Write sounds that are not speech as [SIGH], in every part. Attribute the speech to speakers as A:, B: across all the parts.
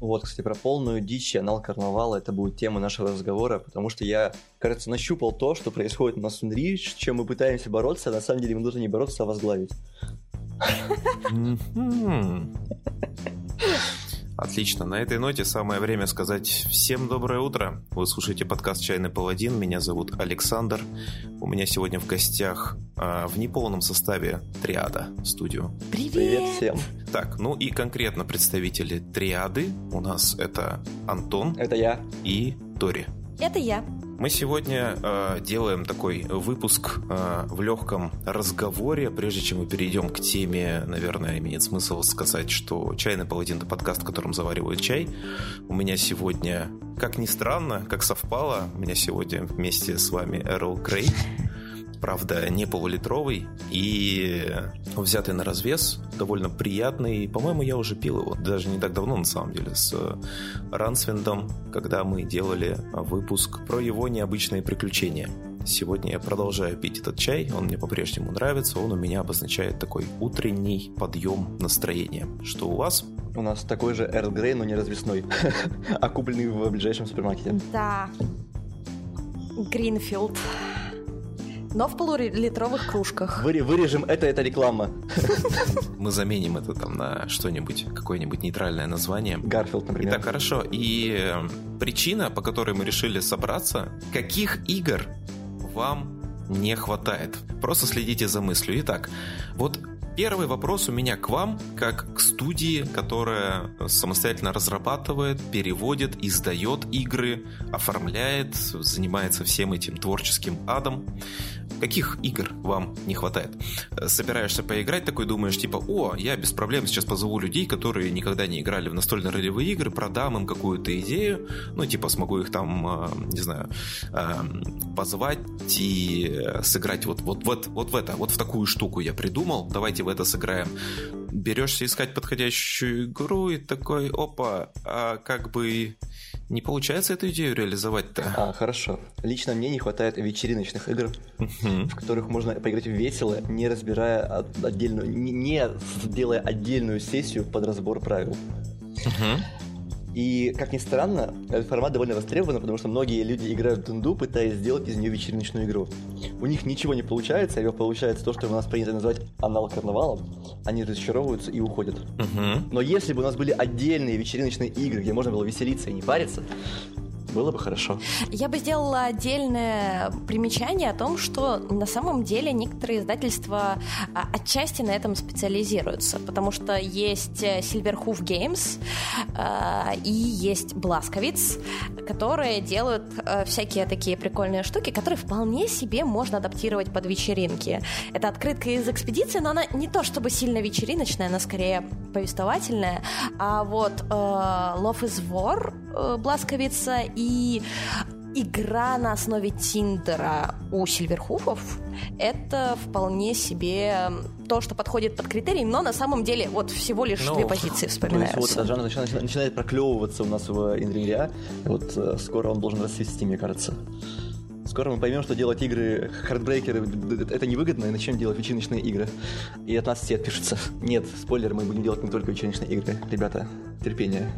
A: Вот, кстати, про полную дичь и анал карнавала это будет тема нашего разговора, потому что я, кажется, нащупал то, что происходит на Сунри, с чем мы пытаемся бороться, а на самом деле мы должны не бороться, а возглавить.
B: Отлично. На этой ноте самое время сказать всем доброе утро. Вы слушаете подкаст «Чайный паладин». Меня зовут Александр. У меня сегодня в гостях э, в неполном составе триада студию.
C: Привет!
A: Привет всем.
B: Так, ну и конкретно представители триады у нас это Антон.
A: Это я.
B: И Тори.
C: Это я.
B: Мы сегодня э, делаем такой выпуск э, в легком разговоре. Прежде чем мы перейдем к теме, наверное, имеет смысл сказать, что «Чайный паладин» — это подкаст, в котором заваривают чай. У меня сегодня, как ни странно, как совпало, у меня сегодня вместе с вами Эрл Грей правда, не полулитровый и взятый на развес, довольно приятный. По-моему, я уже пил его, даже не так давно, на самом деле, с Рансвиндом, когда мы делали выпуск про его необычные приключения. Сегодня я продолжаю пить этот чай, он мне по-прежнему нравится, он у меня обозначает такой утренний подъем настроения. Что у вас?
A: У нас такой же Эрл Грей, но не развесной, [LAUGHS] а купленный в ближайшем супермаркете.
C: Да. Гринфилд. Но в полулитровых кружках.
A: Выре- вырежем это, это реклама.
B: Мы заменим это там на что-нибудь, какое-нибудь нейтральное название.
A: Гарфилд, например.
B: Итак, хорошо. И э, причина, по которой мы решили собраться, каких игр вам не хватает? Просто следите за мыслью. Итак, вот Первый вопрос у меня к вам, как к студии, которая самостоятельно разрабатывает, переводит, издает игры, оформляет, занимается всем этим творческим адом. Каких игр вам не хватает? Собираешься поиграть, такой думаешь, типа, о, я без проблем сейчас позову людей, которые никогда не играли в настольные ролевые игры, продам им какую-то идею, ну, типа, смогу их там, э, не знаю, э, позвать и сыграть вот, вот, вот, вот в это, вот в такую штуку я придумал, давайте в это сыграем. Берешься искать подходящую игру и такой, опа, а как бы не получается эту идею реализовать-то?
A: А, хорошо. Лично мне не хватает вечериночных игр, в которых можно поиграть весело, не разбирая отдельную, не, делая отдельную сессию под разбор правил. И, как ни странно, этот формат довольно востребован, потому что многие люди играют в Дунду, пытаясь сделать из нее вечериночную игру. У них ничего не получается, и получается то, что у нас принято называть анал-карнавалом. Они разочаровываются и уходят. Но если бы у нас были отдельные вечериночные игры, где можно было веселиться и не париться, было бы хорошо.
C: Я бы сделала отдельное примечание о том, что на самом деле некоторые издательства а, отчасти на этом специализируются, потому что есть э, Silverhoof Games а, и есть Бласковиц, которые делают а, всякие такие прикольные штуки, которые вполне себе можно адаптировать под вечеринки. Это открытка из экспедиции, но она не то чтобы сильно вечериночная, она скорее повествовательная. А вот э, Love is War э, Бласковица и игра на основе Тиндера у Сильверхуфов это вполне себе то, что подходит под критерий, но на самом деле вот всего лишь ну, две позиции вспоминаются.
A: Вот жанр начинает, начинает проклевываться у нас в Инринге, вот э, скоро он должен расцвести, мне кажется. Скоро мы поймем, что делать игры хартбрейкеры это невыгодно, и начнем делать вечериночные игры. И от нас все отпишутся. Нет, спойлер, мы будем делать не только вечериночные игры. Ребята, терпение.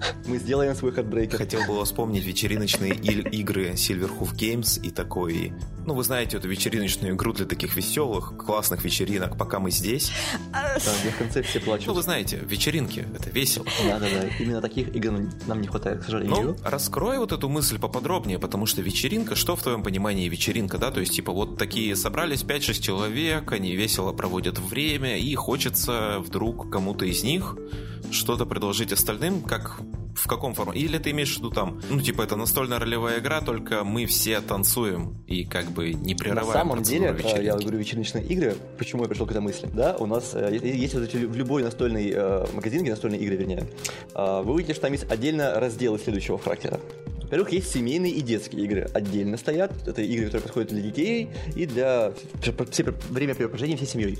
A: [LAUGHS] Мы сделаем свой heartbreaker.
B: Хотел бы вспомнить вечериночные игры Silverhoof Games и такой... Ну, вы знаете эту вечериночную игру для таких веселых, классных вечеринок, пока мы здесь.
A: Да, где в конце все плачут.
B: Ну, вы знаете, вечеринки, это весело.
A: Да-да-да, именно таких игр нам не хватает, к сожалению.
B: Ну, раскрой вот эту мысль поподробнее, потому что вечеринка, что в твоем понимании вечеринка, да? То есть, типа, вот такие собрались 5-6 человек, они весело проводят время, и хочется вдруг кому-то из них что-то предложить остальным, как в каком формате? Или ты имеешь в виду там, ну, типа, это настольная ролевая игра, только мы все танцуем и как бы не прерываем
A: На самом деле, вечеринки. я говорю вечериночные игры, почему я пришел к этой мысли, да, у нас э, есть вот эти, в любой настольный э, магазин, где настольные игры, вернее, э, вы увидите, что там есть отдельно разделы следующего характера. Во-первых, есть семейные и детские игры. Отдельно стоят. Это игры, которые подходят для детей и для все, времяпрепровождения всей семьей.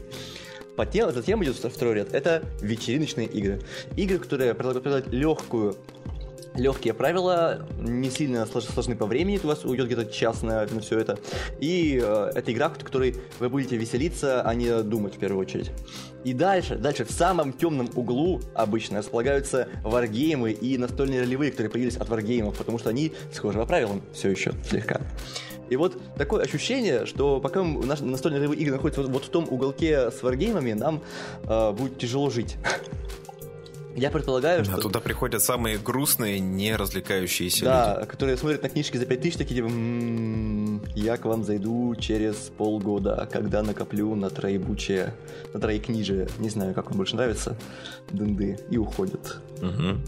A: Потом, затем идет второй ряд. Это вечериночные игры. Игры, которые предлагают легкую легкие правила, не сильно сложны по времени, у вас уйдет где-то час на, на все это. И э, это игра, в которой вы будете веселиться, а не думать в первую очередь. И дальше, дальше, в самом темном углу обычно располагаются варгеймы и настольные ролевые, которые появились от варгеймов, потому что они схожи по правилам все еще слегка. И вот такое ощущение, что пока наши настольные ролевые игры находятся вот, вот в том уголке с варгеймами, нам э, будет тяжело жить. [LAUGHS] Я предполагаю,
B: что... А туда приходят самые грустные, не развлекающиеся
A: да, люди. которые смотрят на книжки за 5000, такие типа, м-м, я к вам зайду через полгода, когда накоплю на троебучие, на троекнижие, не знаю, как вам больше нравится, дынды, и уходят. Угу.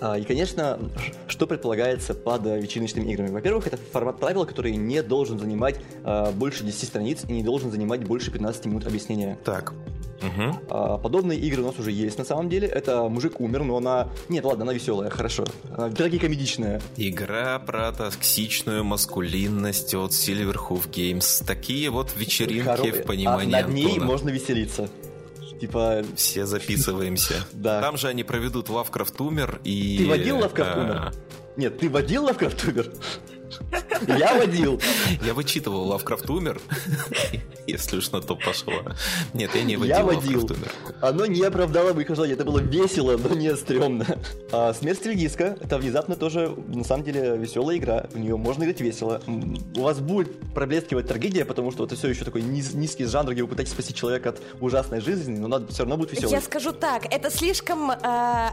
A: И, конечно, что предполагается под вечерничными играми? Во-первых, это формат правил, который не должен занимать а, больше 10 страниц и не должен занимать больше 15 минут объяснения.
B: Так.
A: Угу. Подобные игры у нас уже есть на самом деле. Это мужик умер, но она. Нет, ладно, она веселая, хорошо. Трагикомедичная.
B: Игра про токсичную маскулинность от Silverhoof Games. Такие вот вечеринки Хоро... в понимании. А
A: над ней Антона. можно веселиться. Типа...
B: Все записываемся.
A: Да.
B: Там же они проведут Лавкрафт умер и...
A: Ты водил Лавкрафт умер? А. Нет, ты водил Лавкрафт умер? Я водил.
B: Я вычитывал Лавкрафт умер, [LAUGHS] если уж на то пошло. Нет, я не водил
A: Я водил. Оно не оправдало моих ожиданий. Это было весело, но не стрёмно. А смерть диска это внезапно тоже, на самом деле, веселая игра. В нее можно играть весело. У вас будет проблескивать трагедия, потому что это все еще такой низ, низкий жанр, где вы пытаетесь спасти человека от ужасной жизни, но надо все равно будет весело.
C: Я скажу так, это слишком э,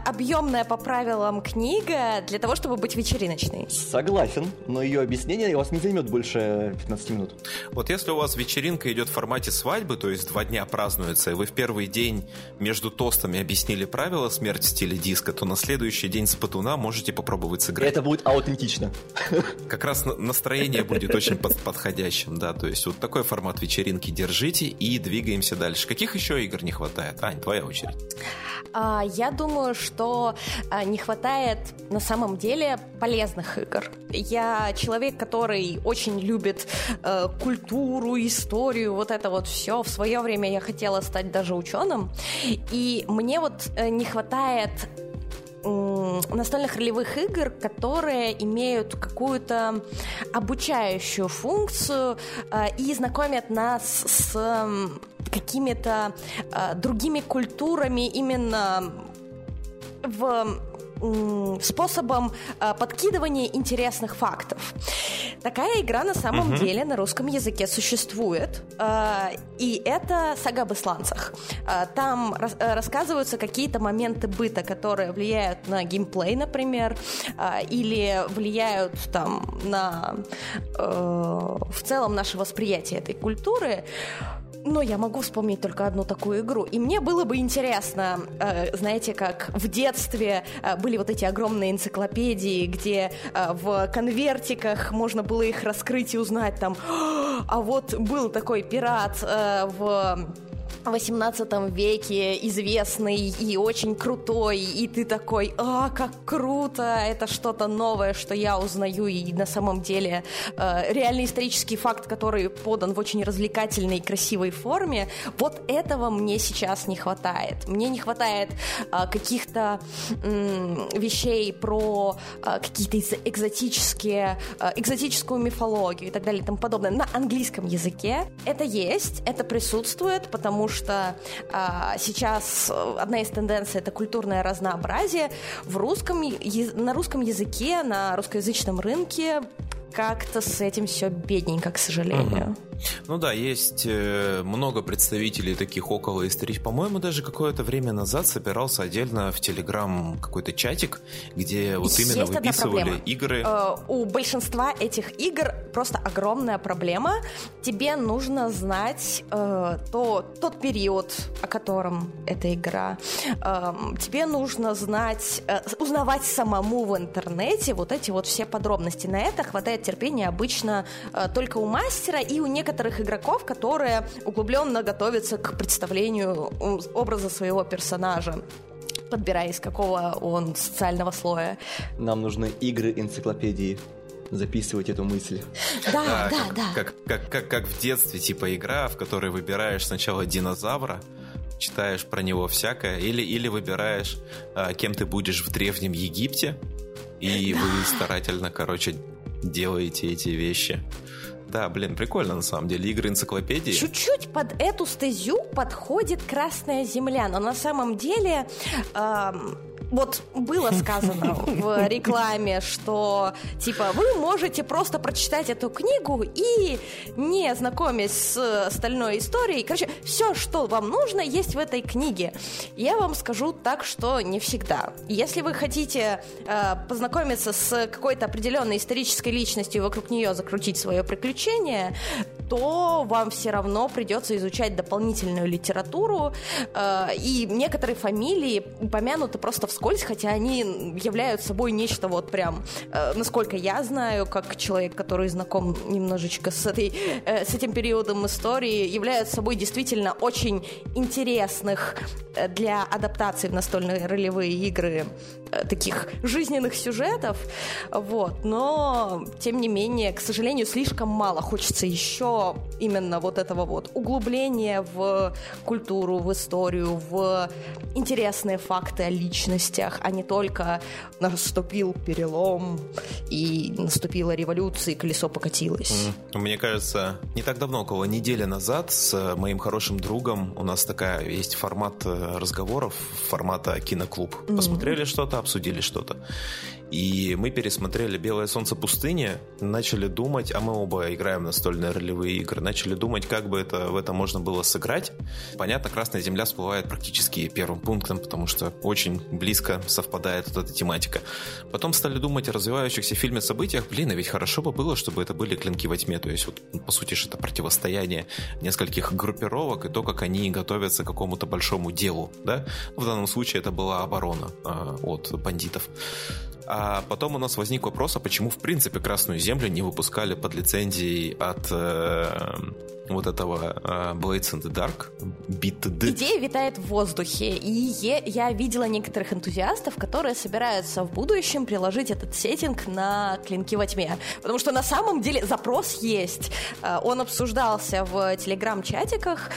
C: объемная по правилам книга для того, чтобы быть вечериночной.
A: Согласен, но ее объяснение у вас не займет больше 15 минут.
B: Вот если у вас вечеринка идет в формате свадьбы, то есть два дня празднуется, и вы в первый день между тостами объяснили правила смерти в стиле диска, то на следующий день с патуна можете попробовать сыграть.
A: Это будет аутентично.
B: Как раз настроение будет очень подходящим, да, то есть вот такой формат вечеринки держите и двигаемся дальше. Каких еще игр не хватает? Ань, твоя очередь.
C: А, я думаю, что а, не хватает на самом деле полезных игр. Я человек, который очень любит э, культуру, историю, вот это вот все. В свое время я хотела стать даже ученым, и мне вот э, не хватает настольных ролевых игр, которые имеют какую-то обучающую функцию э, и знакомят нас с какими-то э, другими культурами именно в способом э, подкидывания интересных фактов. Такая игра на самом угу. деле на русском языке существует, э, и это сага об исландцах. Э, там рассказываются какие-то моменты быта, которые влияют на геймплей, например, или влияют там на в целом наше восприятие этой культуры. Но я могу вспомнить только одну такую игру. И мне было бы интересно, э, знаете, как в детстве э, были вот эти огромные энциклопедии, где э, в конвертиках можно было их раскрыть и узнать там, а вот был такой пират в 18 веке известный и очень крутой, и ты такой, а, как круто, это что-то новое, что я узнаю, и на самом деле э, реальный исторический факт, который подан в очень развлекательной и красивой форме, вот этого мне сейчас не хватает. Мне не хватает э, каких-то э, вещей про э, какие-то экзотические, э, экзотическую мифологию и так далее и тому подобное. На английском языке это есть, это присутствует, потому что что а, сейчас одна из тенденций это культурное разнообразие. В русском, на русском языке, на русскоязычном рынке как-то с этим все бедненько, к сожалению. Угу.
B: Ну да, есть э, много представителей таких около исторических. По-моему, даже какое-то время назад собирался отдельно в Телеграм какой-то чатик, где вот есть именно выписывали игры.
C: Э, у большинства этих игр просто огромная проблема. Тебе нужно знать э, то, тот период, о котором эта игра. Э, тебе нужно знать, э, узнавать самому в интернете вот эти вот все подробности. На это хватает терпения обычно э, только у мастера и у некоторых игроков, которые углубленно готовятся к представлению образа своего персонажа подбирая из какого он социального слоя.
A: Нам нужны игры-энциклопедии записывать эту мысль. [LAUGHS]
C: Да, да, да.
B: Как,
C: да.
B: Как, как, как, как в детстве, типа игра, в которой выбираешь сначала динозавра, читаешь про него всякое, или, или выбираешь, а, кем ты будешь в Древнем Египте, и [LAUGHS] вы старательно, короче, делаете эти вещи. Да, блин, прикольно на самом деле. Игры энциклопедии.
C: Чуть-чуть под эту стезю подходит Красная Земля, но на самом деле эм, вот было сказано [LAUGHS] в рекламе, что типа вы можете просто прочитать эту книгу и не знакомясь с остальной историей, короче, все, что вам нужно, есть в этой книге. Я вам скажу так, что не всегда. Если вы хотите э, познакомиться с какой-то определенной исторической личностью и вокруг нее закрутить свое приключение, то вам все равно придется изучать дополнительную литературу, э, и некоторые фамилии упомянуты просто вскользь, хотя они являются собой нечто вот прям, э, насколько я знаю, как человек, который знаком немножечко с, этой, э, с этим периодом истории, являются собой действительно очень интересных для адаптации в настольные ролевые игры таких жизненных сюжетов, вот, но тем не менее, к сожалению, слишком мало, хочется еще именно вот этого вот углубления в культуру, в историю, в интересные факты о личностях, а не только наступил перелом и наступила революция, и колесо покатилось.
B: Mm. Мне кажется, не так давно, около недели назад, с моим хорошим другом у нас такая есть формат э, разговоров, формата киноклуб. Посмотрели mm-hmm. что-то, обсудили что-то. И мы пересмотрели «Белое солнце пустыни», начали думать, а мы оба играем настольные ролевые игры, начали думать, как бы это, в это можно было сыграть. Понятно, «Красная земля» всплывает практически первым пунктом, потому что очень близко совпадает вот эта тематика. Потом стали думать о развивающихся в фильме событиях. Блин, а ведь хорошо бы было, чтобы это были «Клинки во тьме», то есть вот, по сути, это противостояние нескольких группировок и то, как они готовятся к какому-то большому делу, да? В данном случае это была оборона э, от бандитов. А потом у нас возник вопрос, а почему в принципе Красную Землю не выпускали под лицензией от э, вот этого э, Blades in the Dark,
C: Beat Идея витает в воздухе, и я видела некоторых энтузиастов, которые собираются в будущем приложить этот сеттинг на Клинки во тьме. Потому что на самом деле запрос есть. Э, он обсуждался в телеграм-чатиках,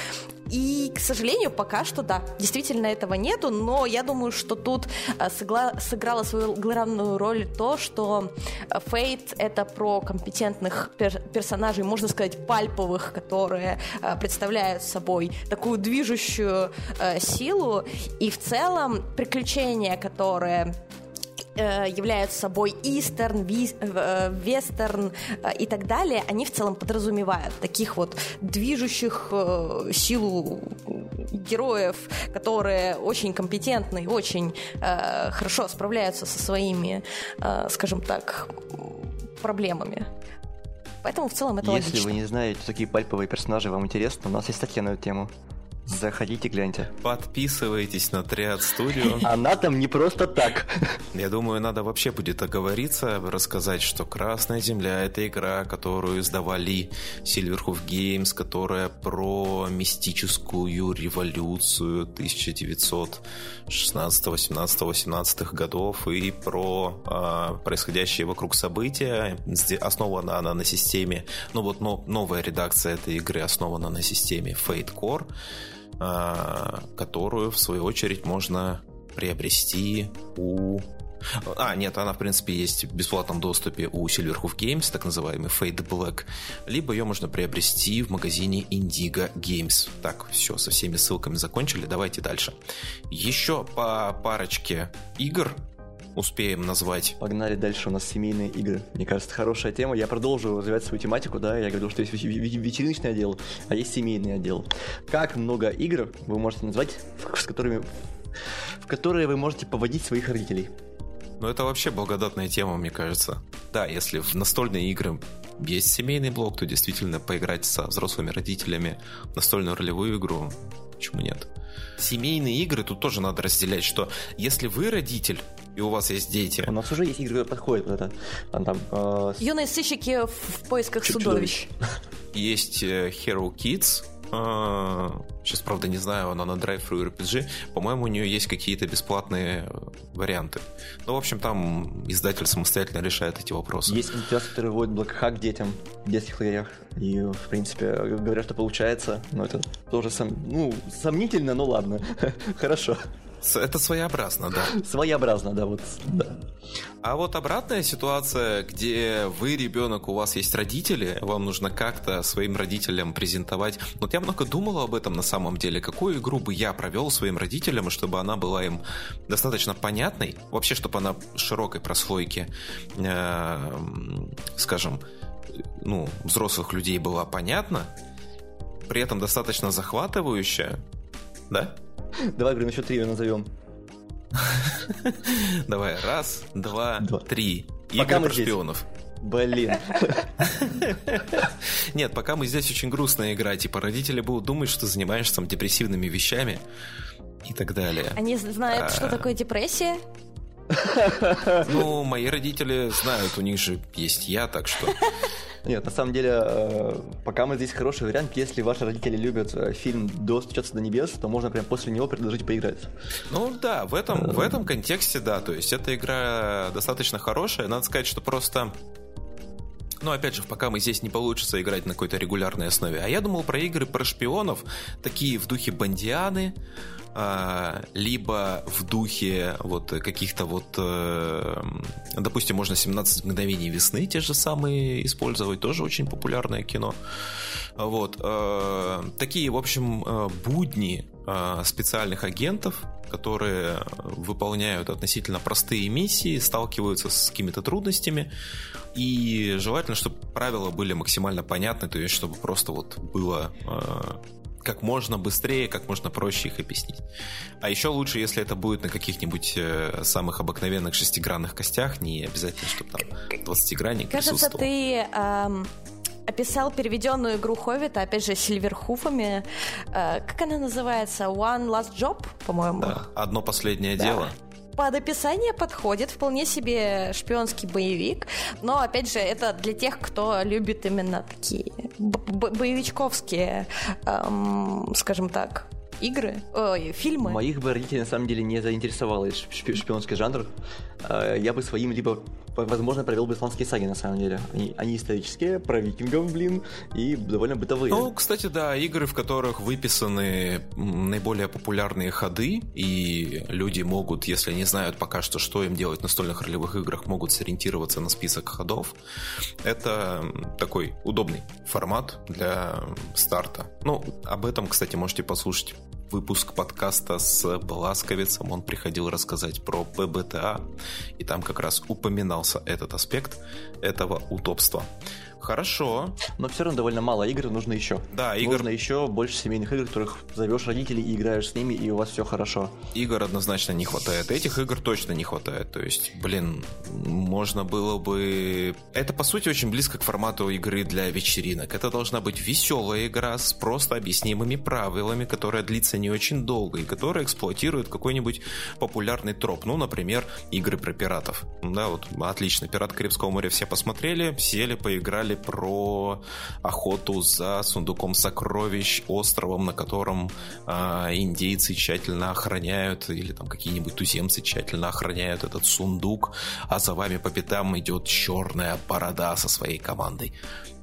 C: и, к сожалению, пока что, да, действительно этого нету, но я думаю, что тут э, сыгла, сыграла свою главную роль то, что Фейт — это про компетентных пер персонажей, можно сказать, пальповых, которые э, представляют собой такую движущую э, силу, и в целом приключения, которые Э, являются собой истерн, э, вестерн э, и так далее, они в целом подразумевают таких вот движущих силу героев, которые очень компетентны и очень хорошо справляются со своими, скажем так, проблемами. Поэтому в целом это
A: Если
C: логично.
A: вы не знаете, такие пальповые персонажи вам интересны, у нас есть статья на эту тему. Заходите, гляньте.
B: Подписывайтесь на Триад Студио. [LAUGHS]
A: Она там не просто так.
B: Я думаю, надо вообще будет оговориться, рассказать, что Красная Земля — это игра, которую издавали Silverhoof Games, которая про мистическую революцию 1916, 18, 18 годов и про э, происходящие вокруг события. Основана она на системе, ну вот но, новая редакция этой игры основана на системе Fate Core. А, которую, в свою очередь, можно приобрести у а, нет, она, в принципе, есть в бесплатном доступе у Silverhoof Games, так называемый Fade Black, либо ее можно приобрести в магазине Indigo Games. Так, все, со всеми ссылками закончили, давайте дальше. Еще по парочке игр, успеем назвать.
A: Погнали дальше, у нас семейные игры. Мне кажется, хорошая тема. Я продолжу развивать свою тематику, да, я говорил, что есть вечериночный отдел, а есть семейный отдел. Как много игр вы можете назвать, с которыми, в которые вы можете поводить своих родителей?
B: Ну, это вообще благодатная тема, мне кажется. Да, если в настольные игры есть семейный блок, то действительно поиграть со взрослыми родителями в настольную ролевую игру, почему нет? Семейные игры тут тоже надо разделять, что если вы родитель, и у вас есть дети.
A: У нас уже есть игры, которые подходят вот это. Там, там,
C: э... Юные сыщики в поисках судовищ.
B: Есть э, Hero Kids, Сейчас, правда, не знаю, она на Drive-Thru RPG. По-моему, у нее есть какие-то бесплатные варианты. Ну, в общем, там издатель самостоятельно решает эти вопросы.
A: Есть энтузиасты, которые вводят блокхак детям в детских лагерях. И, в принципе, говорят, что получается. Но это тоже сом... ну, сомнительно, но ладно. [LAUGHS] Хорошо.
B: Это своеобразно, да.
A: Своеобразно, да, вот, да.
B: А вот обратная ситуация, где вы ребенок, у вас есть родители, вам нужно как-то своим родителям презентовать. Вот я много думал об этом на самом деле. Какую игру бы я провел своим родителям, чтобы она была им достаточно понятной, вообще, чтобы она широкой прослойки, э, скажем, ну, взрослых людей была понятна, при этом достаточно захватывающая, да?
A: Давай, говорю, на счет три назовем.
B: Давай, раз, два, два. три.
A: Игры про шпионов. Блин.
B: Нет, пока мы здесь очень грустная игра. Типа родители будут думать, что занимаешься там депрессивными вещами и так далее.
C: Они знают, а... что такое депрессия?
B: Ну, мои родители знают, у них же есть я, так что...
A: Нет, на самом деле, э, пока мы здесь хороший вариант, если ваши родители любят э, фильм «Достучаться до небес», то можно прям после него предложить поиграть.
B: Ну да, в этом, в этом контексте, да, то есть эта игра достаточно хорошая. Надо сказать, что просто но опять же, пока мы здесь не получится играть на какой-то регулярной основе. А я думал про игры про шпионов, такие в духе Бандианы, либо в духе вот каких-то вот, э, допустим, можно 17 мгновений весны те же самые использовать, тоже очень популярное кино. Вот. Э, такие, в общем, э, будни специальных агентов, которые выполняют относительно простые миссии, сталкиваются с какими-то трудностями, и желательно, чтобы правила были максимально понятны, то есть чтобы просто вот было как можно быстрее, как можно проще их объяснить. А еще лучше, если это будет на каких-нибудь э, самых обыкновенных шестигранных костях, не обязательно, чтобы там 20-гранник
C: Кажется, ты эм, описал переведенную игру Ховита, опять же, сильверхуфами. Э, как она называется? One Last Job, по-моему?
B: Да, одно последнее да. дело
C: под описание подходит, вполне себе шпионский боевик, но, опять же, это для тех, кто любит именно такие боевичковские, эм, скажем так, игры, ой, фильмы.
A: Моих бы родителей на самом деле не заинтересовал шпионский жанр. Э, я бы своим либо, возможно, провел бы исландские саги на самом деле. Они, они исторические, про викингов, блин, и довольно бытовые.
B: Ну, кстати, да, игры, в которых выписаны наиболее популярные ходы, и люди могут, если не знают пока что, что им делать в настольных ролевых играх, могут сориентироваться на список ходов. Это такой удобный формат для старта. Ну, об этом, кстати, можете послушать выпуск подкаста с Бласковицем. Он приходил рассказать про ПБТА, и там как раз упоминался этот аспект этого удобства. Хорошо.
A: Но все равно довольно мало игр, нужно еще.
B: Да, игр...
A: Нужно еще больше семейных игр, которых зовешь родителей и играешь с ними, и у вас все хорошо.
B: Игр однозначно не хватает. Этих игр точно не хватает. То есть, блин, можно было бы... Это, по сути, очень близко к формату игры для вечеринок. Это должна быть веселая игра с просто объяснимыми правилами, которая длится не очень долго и которая эксплуатирует какой-нибудь популярный троп. Ну, например, игры про пиратов. Да, вот отлично. Пират Карибского моря все посмотрели, сели, поиграли рассказали про охоту за сундуком сокровищ, островом, на котором э, индейцы тщательно охраняют, или там какие-нибудь туземцы тщательно охраняют этот сундук, а за вами по пятам идет черная борода со своей командой.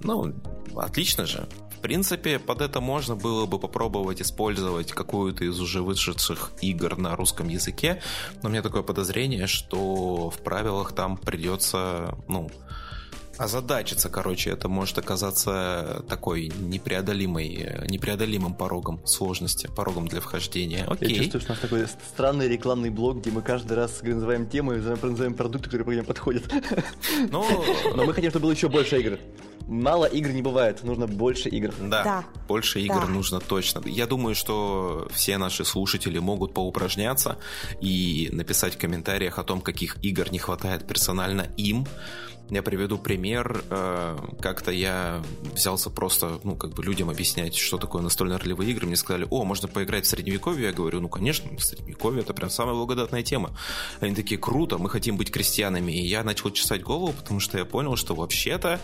B: Ну, отлично же. В принципе, под это можно было бы попробовать использовать какую-то из уже вышедших игр на русском языке, но у меня такое подозрение, что в правилах там придется, ну, озадачиться, короче, это может оказаться такой непреодолимой, непреодолимым порогом сложности, порогом для вхождения. Окей.
A: Я чувствую, что у нас такой странный рекламный блог, где мы каждый раз называем темы, называем продукты, которые по ним подходят. [LAUGHS] Но... Но мы хотим, чтобы было еще больше игр. Мало игр не бывает, нужно больше игр.
B: Да, да. больше игр да. нужно точно. Я думаю, что все наши слушатели могут поупражняться и написать в комментариях о том, каких игр не хватает персонально им. Я приведу пример. Э, как-то я взялся просто, ну, как бы людям объяснять, что такое настольные ролевые игры. Мне сказали, о, можно поиграть в Средневековье. Я говорю, ну, конечно, Средневековье это прям самая благодатная тема. Они такие, круто, мы хотим быть крестьянами. И я начал чесать голову, потому что я понял, что вообще-то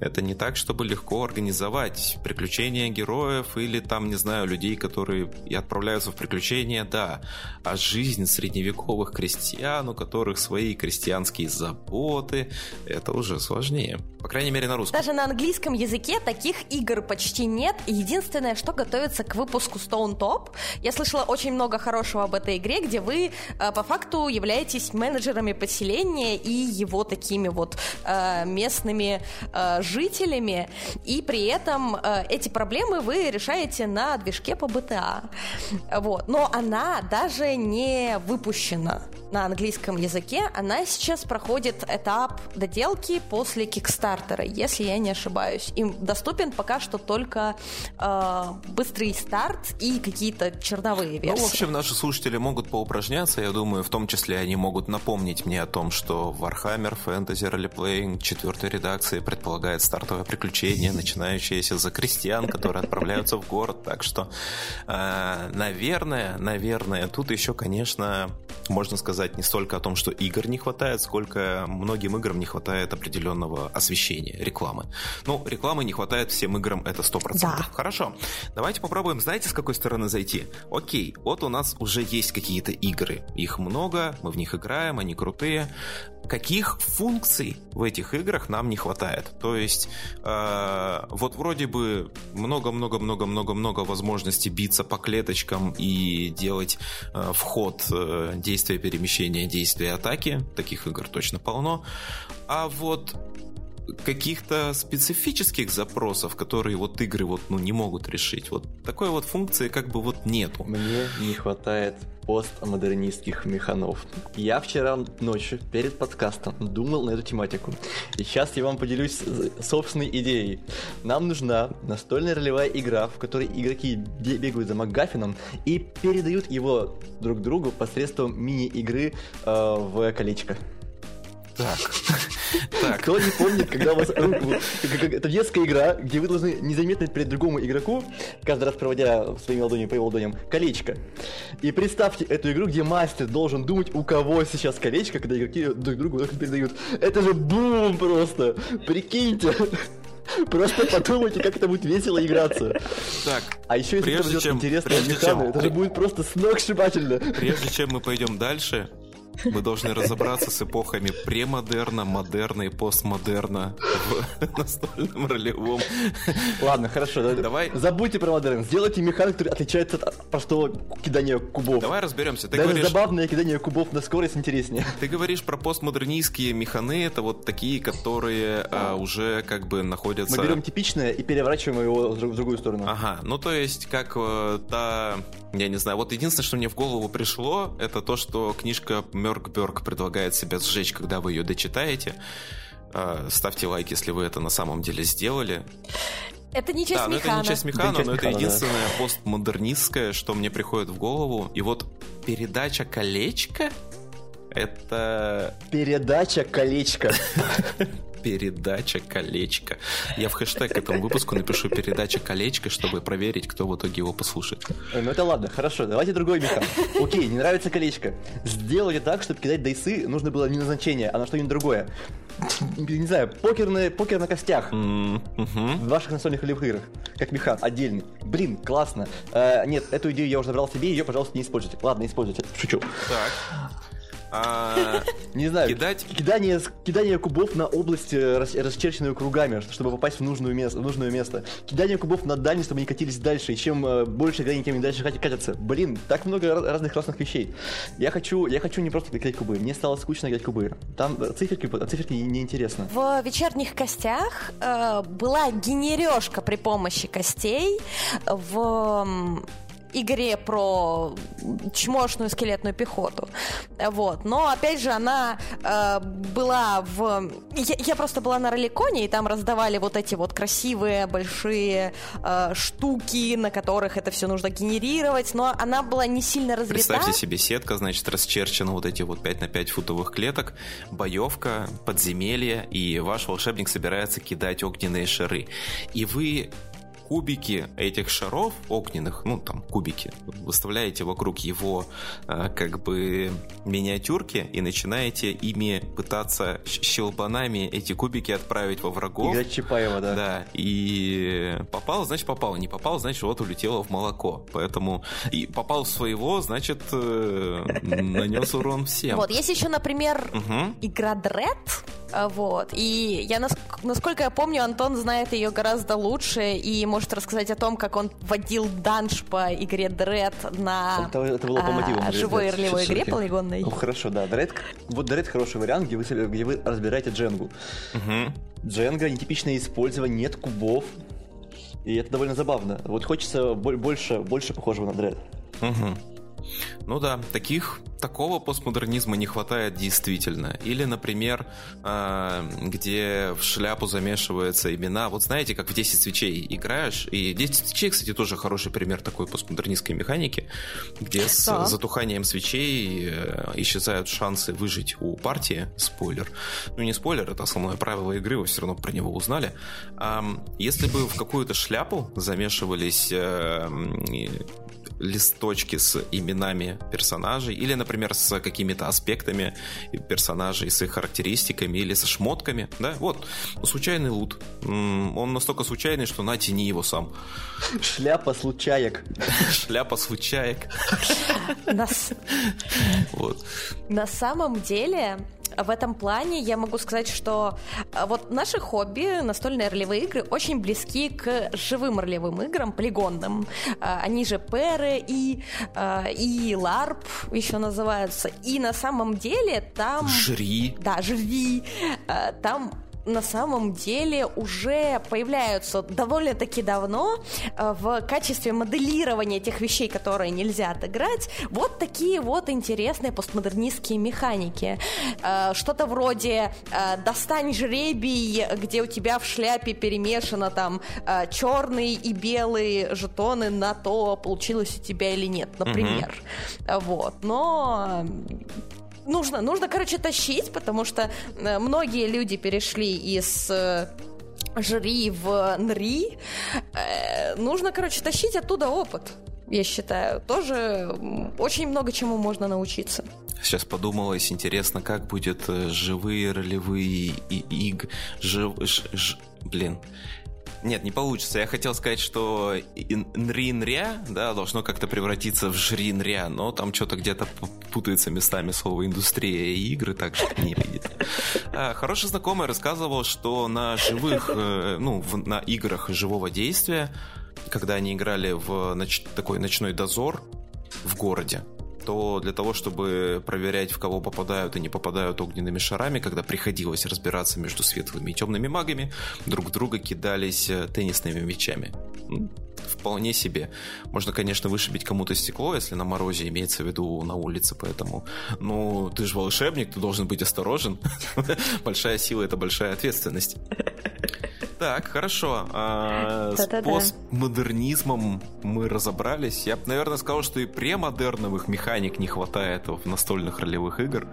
B: Это не так, чтобы легко организовать приключения героев или там, не знаю, людей, которые и отправляются в приключения, да. А жизнь средневековых крестьян, у которых свои крестьянские заботы, это уже сложнее. По крайней мере, на русском.
C: Даже на английском языке таких игр почти нет. Единственное, что готовится к выпуску Stone Top, я слышала очень много хорошего об этой игре, где вы э, по факту являетесь менеджерами поселения и его такими вот э, местными э, жителями, и при этом э, эти проблемы вы решаете на движке по BTA. Вот. Но она даже не выпущена на английском языке, она сейчас проходит этап доделки после Кикстартера, если я не ошибаюсь. Им доступен пока что только э, быстрый старт и какие-то черновые версии.
B: Ну, в общем, наши слушатели могут поупражняться, я думаю, в том числе они могут напомнить мне о том, что Warhammer Fantasy Roleplaying четвертой редакции предполагает стартовое приключение, начинающееся за крестьян, которые отправляются в город, так что, э, наверное, наверное, тут еще, конечно, можно сказать не столько о том, что игр не хватает, сколько многим играм не хватает определенного освещения, рекламы. Ну, рекламы не хватает всем играм, это 100%. Да. Хорошо, давайте попробуем, знаете, с какой стороны зайти? Окей, вот у нас уже есть какие-то игры, их много, мы в них играем, они крутые, каких функций в этих играх нам не хватает. То есть, э, вот вроде бы много-много-много-много-много возможностей биться по клеточкам и делать э, вход э, действия перемещения, действия атаки. Таких игр точно полно. А вот каких-то специфических запросов, которые вот игры вот ну не могут решить. Вот такой вот функции как бы вот нету.
A: Мне не хватает постмодернистских механов. Я вчера ночью перед подкастом думал на эту тематику. И сейчас я вам поделюсь собственной идеей. Нам нужна настольная ролевая игра, в которой игроки бегают за МакГаффином и передают его друг другу посредством мини-игры э, в колечко.
B: Так. [LAUGHS] так.
A: Кто не помнит, когда у вас... Это детская игра, где вы должны незаметно перед другому игроку, каждый раз проводя своими ладонями по его ладоням, колечко. И представьте эту игру, где мастер должен думать, у кого сейчас колечко, когда игроки друг другу передают. Это же бум просто! Прикиньте! [LAUGHS] Просто подумайте, как это будет весело играться.
B: Так,
A: а еще если это будет интересно, это же будет просто сногсшибательно.
B: Прежде чем мы пойдем дальше, мы должны разобраться с эпохами премодерна, модерна и постмодерна в [LAUGHS] настольном ролевом.
A: Ладно, хорошо. Давай. Забудьте про модерн. Сделайте механик, который отличается от простого кидания кубов.
B: Давай разберемся.
A: Ты Даже говоришь... забавное кидание кубов на скорость интереснее.
B: Ты говоришь про постмодернистские механы. Это вот такие, которые а, уже как бы находятся...
A: Мы берем типичное и переворачиваем его в другую сторону.
B: Ага. Ну, то есть, как э, та... Я не знаю. Вот единственное, что мне в голову пришло, это то, что книжка Мёрк предлагает себя сжечь, когда вы ее дочитаете. А, ставьте лайк, если вы это на самом деле сделали.
C: Это не часть
B: да,
C: механа.
B: это не часть механа, это но это единственное да. постмодернистское, что мне приходит в голову. И вот передача колечка это...
A: Передача колечка. [LAUGHS]
B: передача колечко. Я в хэштег к этому выпуску напишу передача колечко, чтобы проверить, кто в итоге его послушает.
A: Ну это ладно, хорошо, давайте другой механ. Окей, не нравится колечко. Сделайте так, чтобы кидать дайсы нужно было не назначение, а на что-нибудь другое. Не знаю, покерные, покер на костях. В ваших настольных ролевых играх. Как механ, отдельный. Блин, классно. Э, нет, эту идею я уже забрал себе, ее, пожалуйста, не используйте. Ладно, используйте. Шучу.
B: Так. А, [LAUGHS]
A: не знаю, кидать... кидание, кидание кубов на область, э, расчерченную кругами, чтобы попасть в, нужную место, в нужное место. Кидание кубов на дальность, чтобы они катились дальше. И чем э, больше граней, тем они дальше катятся. Блин, так много разных классных вещей. Я хочу, я хочу не просто кидать кубы. Мне стало скучно играть кубы. Там э, циферки, циферки неинтересно.
C: В вечерних костях э, была генережка при помощи костей в игре про чмошную скелетную пехоту. Вот. Но, опять же, она э, была в... Я, я просто была на роликоне, и там раздавали вот эти вот красивые большие э, штуки, на которых это все нужно генерировать, но она была не сильно развита.
B: Представьте себе сетка, значит, расчерчена вот эти вот 5 на 5 футовых клеток, боевка, подземелье, и ваш волшебник собирается кидать огненные шары. И вы кубики этих шаров огненных, ну там кубики, выставляете вокруг его э, как бы миниатюрки и начинаете ими пытаться щелбанами эти кубики отправить во врагов.
A: Играть Чапаева, да.
B: Да, и попал, значит попал, не попал, значит вот улетело в молоко. Поэтому и попал в своего, значит э, нанес урон всем.
C: Вот, есть еще, например,
B: Угу.
C: игра Dread, а, вот, и я, нас- насколько я помню, Антон знает ее гораздо лучше и может рассказать о том, как он водил данж по игре Dread на
A: Это, это было по
C: а,
A: мотивам. Red
C: живой ролевой игре полигонной.
A: Ну хорошо, да. Дред, вот Дред хороший вариант, где вы, где вы разбираете дженгу.
B: Угу.
A: Дженга, нетипичное использование, нет кубов. И это довольно забавно. Вот хочется боль- больше, больше похожего на Дред.
B: Угу. Ну да, таких, такого постмодернизма не хватает действительно. Или, например, э, где в шляпу замешиваются имена. Вот знаете, как в 10 свечей играешь, и 10 свечей, кстати, тоже хороший пример такой постмодернистской механики, где с
C: Да.
B: затуханием свечей э, исчезают шансы выжить у партии. Спойлер. Ну, не спойлер, это основное правило игры, вы все равно про него узнали. Если бы в какую-то шляпу замешивались э, листочки с именами персонажей или, например, с какими-то аспектами персонажей, с их характеристиками или со шмотками, да, вот, случайный лут. Он настолько случайный, что на тяни его сам.
A: Шляпа случаек. [LAUGHS]
B: Шляпа случаек. Вот.
C: на самом деле, в этом плане я могу сказать, что а, вот наши хобби, настольные ролевые игры, очень близки к живым ролевым играм, полигонным. А, Они же Перы и, а, и Ларп еще называются. И на самом деле там...
B: Жри.
C: Да. А, Там на самом деле уже появляются довольно-таки давно а, в качестве моделирования тех вещей, которые нельзя отыграть, вот такие вот интересные постмодернистские механики. А, Что-то вроде а, «достань жребий», где у тебя в шляпе перемешано там черные и белые жетоны на то, получилось у тебя или нет, например. Вот. Но нужно, нужно, короче, тащить, потому что э, многие люди перешли из э, жри в нри. Э, нужно, короче, тащить оттуда опыт. Я считаю, тоже очень много чему можно научиться.
B: Сейчас подумалось, интересно, как будет живые ролевые и иг... Жив... ж- ж- Блин. Нет, не получится. Я хотел сказать, что ин- нри-нря, да, должно как-то превратиться в жри-нря, но там что-то где-то путается местами слово индустрия и игры, так что не выйдет. А, Хороший знакомый рассказывал, что на живых, э, ну, на играх живого действия, когда они играли в ноч- такой ночной дозор в городе, то для того, чтобы проверять, в кого попадают и не попадают огненными шарами, когда приходилось разбираться между светлыми и темными магами, друг друга кидались э, теннисными мячами. М, Вполне себе. Можно, конечно, вышибить кому-то стекло, если на морозе имеется в виду на улице, поэтому, ну, ты же волшебник, ты должен быть осторожен. [LAUGHS] Большая сила — это большая ответственность. Так, хорошо. А, С постмодернизмом мы разобрались. Я бы, наверное, сказал, что и премодерновых механик не хватает в настольных ролевых игр,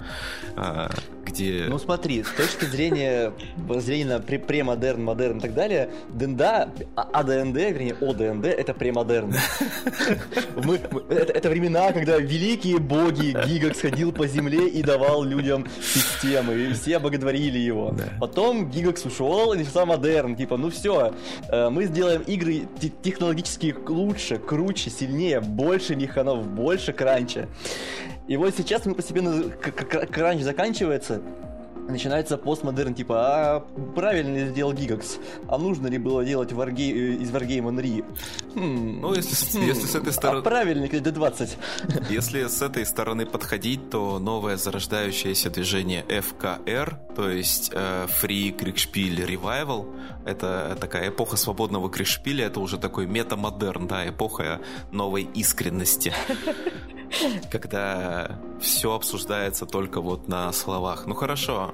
B: а, где...
A: Ну смотри, с точки зрения, [LAUGHS] зрения на пре- премодерн, модерн и так далее, ДНД, а- АДНД, вернее, ОДНД, это премодерн. [LAUGHS] Это, времена, когда великий бог Гигакс ходил по земле и давал людям системы, и все боготворили его. Потом Гигакс ушел, и начался модерн, типа, ну все, мы сделаем игры те- технологически лучше, круче, сильнее, больше механов, больше кранча. И вот сейчас мы постепенно, кранч заканчивается, начинается постмодерн, типа, а правильно ли сделал Гигакс? А нужно ли было делать варгей- э, из Wargame Unreal? Хм,
B: Ну, если с- если с этой стороны-
A: А правильно ли D20?
B: Если с этой стороны подходить, то новое зарождающееся движение FKR, то есть э, Free Крикшпиль Revival, это такая эпоха свободного крикшпиля, это уже такой метамодерн, да, эпоха новой искренности. [LAUGHS] Когда все обсуждается только вот на словах. Ну хорошо,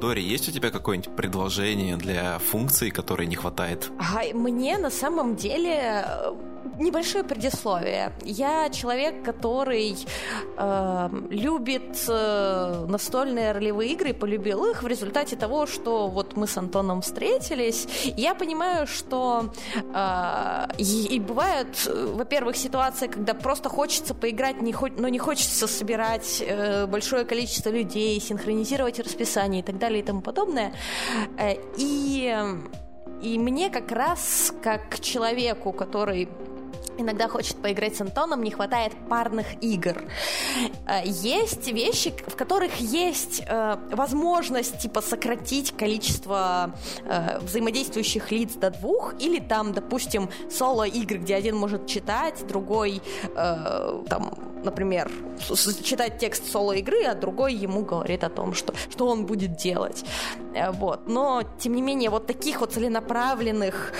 B: Дори, есть у тебя какое-нибудь предложение для функции, которой не хватает?
C: А мне на самом деле э, небольшое предисловие. Я человек, который э, любит настольные ролевые игры, полюбил их в результате того, что вот мы с Антоном встретились. Я понимаю, что э, и, и бывают, э, во-первых, ситуации, когда просто хочется поиграть, не хо- но не хочется собирать э, большое количество людей, синхронизировать расписание и так далее и тому подобное. Э, и и мне как раз, как человеку, который иногда хочет поиграть с Антоном, не хватает парных игр. Э, есть вещи, в которых есть э, возможность типа сократить количество э, взаимодействующих лиц до двух, или там, допустим, соло-игры, где один может читать, другой э, там например, читать текст соло-игры, а другой ему говорит о том, что, что он будет делать. Э, вот. Но, тем не менее, вот таких вот целенаправленных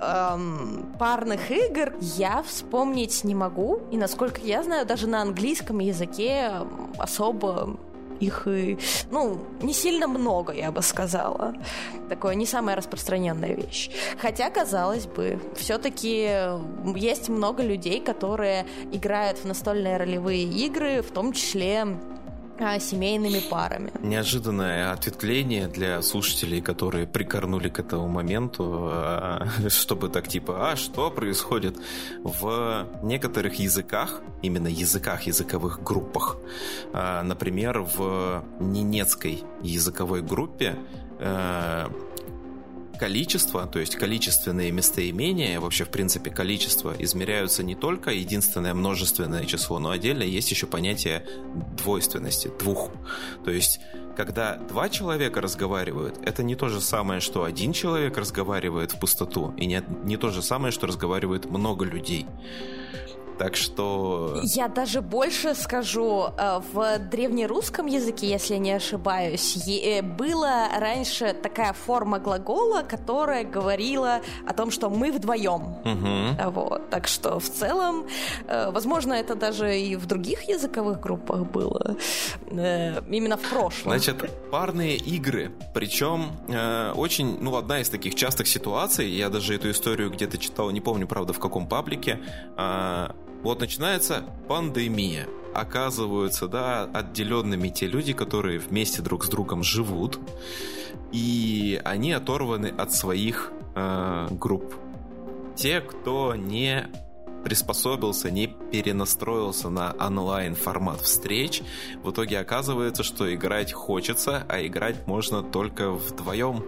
C: эм, парных игр я вспомнить не могу. И, насколько я знаю, даже на английском языке особо их и, ну, не сильно много, я бы сказала. Такое не самая распространенная вещь. Хотя, казалось бы, все-таки есть много людей, которые играют в настольные ролевые игры, в том числе семейными парами.
B: Неожиданное ответвление для слушателей, которые прикорнули к этому моменту, а, [LAUGHS] чтобы так типа, а что происходит в некоторых языках, именно языках, языковых группах, а, например, в ненецкой языковой группе количество, то есть количественные местоимения, вообще в принципе количество измеряются не только единственное множественное число, но отдельно есть еще понятие двойственности, двух. То есть когда два человека разговаривают, это не то же самое, что один человек разговаривает в пустоту, и не, не то же самое, что разговаривает много людей. Так что...
C: Я даже больше скажу, э, в древнерусском языке, если не ошибаюсь, э, была раньше такая форма глагола, которая говорила о том, что мы вдвоем. Угу. Вот. Так что в целом, э, возможно, это даже и в других языковых группах было. Именно в прошлом.
B: Значит, парные игры. Причем очень, ну, одна из таких частых ситуаций, я даже эту историю где-то читал, не помню, правда, в каком паблике, вот начинается пандемия. Оказываются, да, отделенными те люди, которые вместе друг с другом живут, и они оторваны от своих э, групп. Те, кто не приспособился, не перенастроился на онлайн формат встреч, в итоге оказывается, что играть хочется, а играть можно только вдвоем.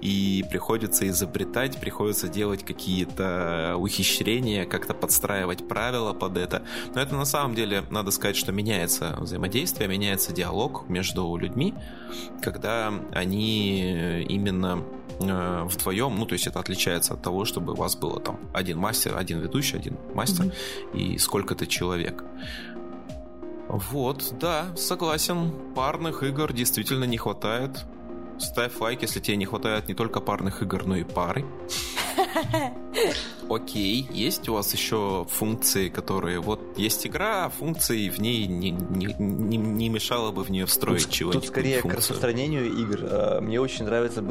B: И приходится изобретать, приходится делать какие-то ухищрения, как-то подстраивать правила под это. Но это на самом деле, надо сказать, что меняется взаимодействие, меняется диалог между людьми, когда они именно э, вдвоем, ну, то есть это отличается от того, чтобы у вас было там один мастер, один ведущий, один мастер mm-hmm. и сколько-то человек. Вот, да, согласен, парных игр действительно не хватает. Ставь лайк, если тебе не хватает не только парных игр, но и пары. [LAUGHS] Окей, есть у вас еще функции, которые... Вот есть игра, а функции в ней не, не, не, не мешало бы в нее встроить
A: тут,
B: чего-нибудь.
A: Тут скорее функцию. к распространению игр. А, мне очень нравятся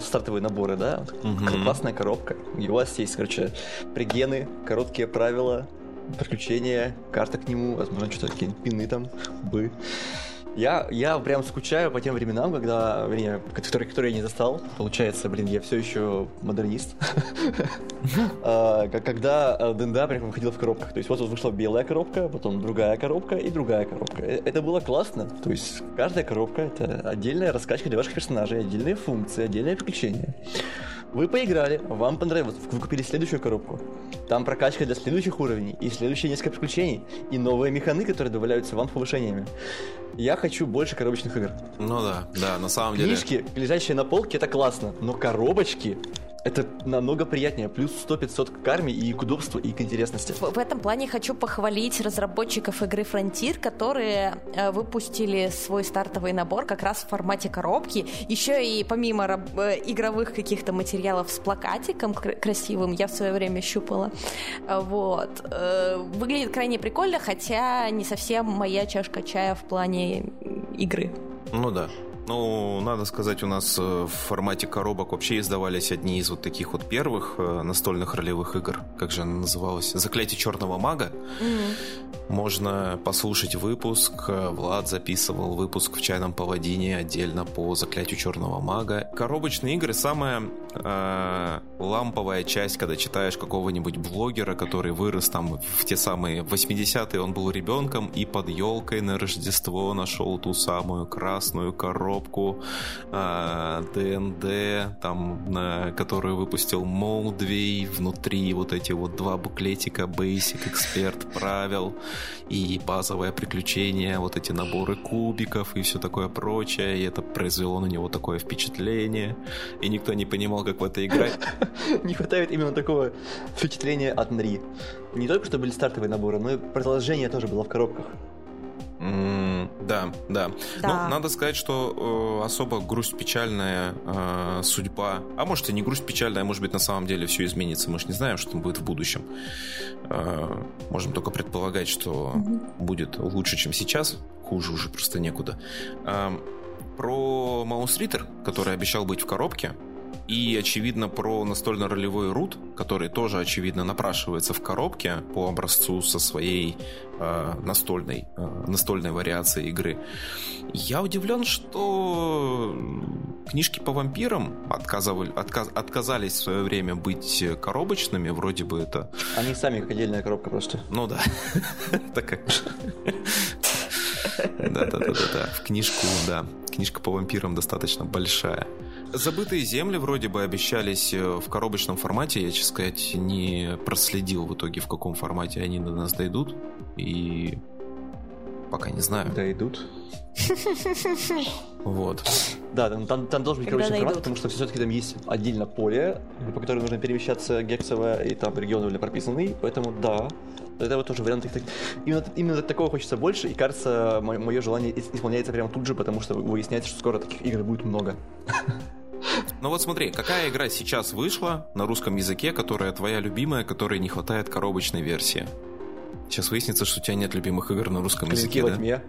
A: стартовые наборы, да? Угу. Классная коробка. И у вас есть, короче, пригены, короткие правила, приключения, карта к нему, возможно, что-то какие-нибудь пины там, бы. Я, я прям скучаю по тем временам, когда, вернее, которые, которые я не застал. Получается, блин, я все еще модернист. [LAUGHS] А, когда э, ДНД прям выходила в коробках. То есть вот вышла белая коробка, потом другая коробка и другая коробка. Э, это было классно. То есть каждая коробка — это отдельная раскачка для ваших персонажей, отдельные функции, отдельные приключения. Вы поиграли, вам понравилось, вы купили следующую коробку. Там прокачка для следующих уровней, и следующие несколько приключений, и новые механы, которые добавляются вам повышениями. Я хочу больше коробочных игр.
B: Ну да, да, на самом деле.
A: Книжки, лежащие на полке, это классно, но коробочки это намного приятнее. Плюс 100-500 к карме и к удобству, и к интересности.
C: В, в этом плане хочу похвалить разработчиков игры Frontier, которые э, выпустили свой стартовый набор как раз в формате коробки. Еще и помимо э, игровых каких-то материалов с плакатиком красивым, я в свое время щупала. Э, вот. Э, выглядит крайне прикольно, хотя не совсем моя чашка чая в плане игры.
B: Ну да. Ну, надо сказать, у нас э, в формате коробок вообще издавались одни из вот таких вот первых э, настольных ролевых игр. Как же она называлась? «Заклятие черного мага». Mm-hmm. Можно послушать выпуск. Влад записывал выпуск в «Чайном паладине» отдельно по «Заклятию черного мага». Коробочные игры самая э, ламповая часть, когда читаешь какого-нибудь блогера, который вырос там в те самые 80-е, он был ребенком и под елкой на Рождество нашел ту самую красную коробку коробку ДНД, а, там, на, которую выпустил Молдвей, внутри вот эти вот два буклетика Basic, Expert, правил и базовое приключение, вот эти наборы кубиков и все такое прочее, и это произвело на него такое впечатление, и никто не понимал, как в это играть. [LAUGHS]
A: Не хватает именно такого впечатления от Нри. Не только что были стартовые наборы, но и продолжение тоже было в коробках.
B: Да, да, да. Ну, надо сказать, что э, особо грусть печальная э, судьба, а может и не грусть печальная, а может быть на самом деле все изменится, мы же не знаем, что там будет в будущем. Э, можем только предполагать, что угу. будет лучше, чем сейчас, хуже уже просто некуда. Э, про Маус Риттер, который обещал быть в коробке, и, очевидно, про настольно-ролевой рут, который тоже, очевидно, напрашивается в коробке по образцу со своей э, настольной, э, настольной вариацией игры. Я удивлен, что книжки по вампирам отказывали, отказ, отказались в свое время быть коробочными, вроде бы это...
A: Они сами как отдельная коробка просто.
B: Ну да. [LAUGHS] Такая... [LAUGHS] Да-да-да-да. В книжку, да. Книжка по вампирам достаточно большая. Забытые земли вроде бы обещались э, в коробочном формате. Я, честно сказать, не проследил в итоге, в каком формате они до нас дойдут. И пока не знаю.
A: Дойдут? [LAUGHS]
B: Вот.
A: Да, там, там, там должен быть коробочный формат, потому что все-таки там есть отдельно поле, по которому нужно перемещаться гексово, и там регионы были прописаны, поэтому да, это вот тоже вариант. Именно, именно такого хочется больше, и кажется, мое желание исполняется прямо тут же, потому что выясняется, что скоро таких игр будет много. [LAUGHS]
B: Ну вот смотри, какая игра сейчас вышла на русском языке, которая твоя любимая, которой не хватает коробочной версии? Сейчас выяснится, что у тебя нет любимых игр на русском
A: Клинки
B: языке,
A: во
B: да?
A: тьме.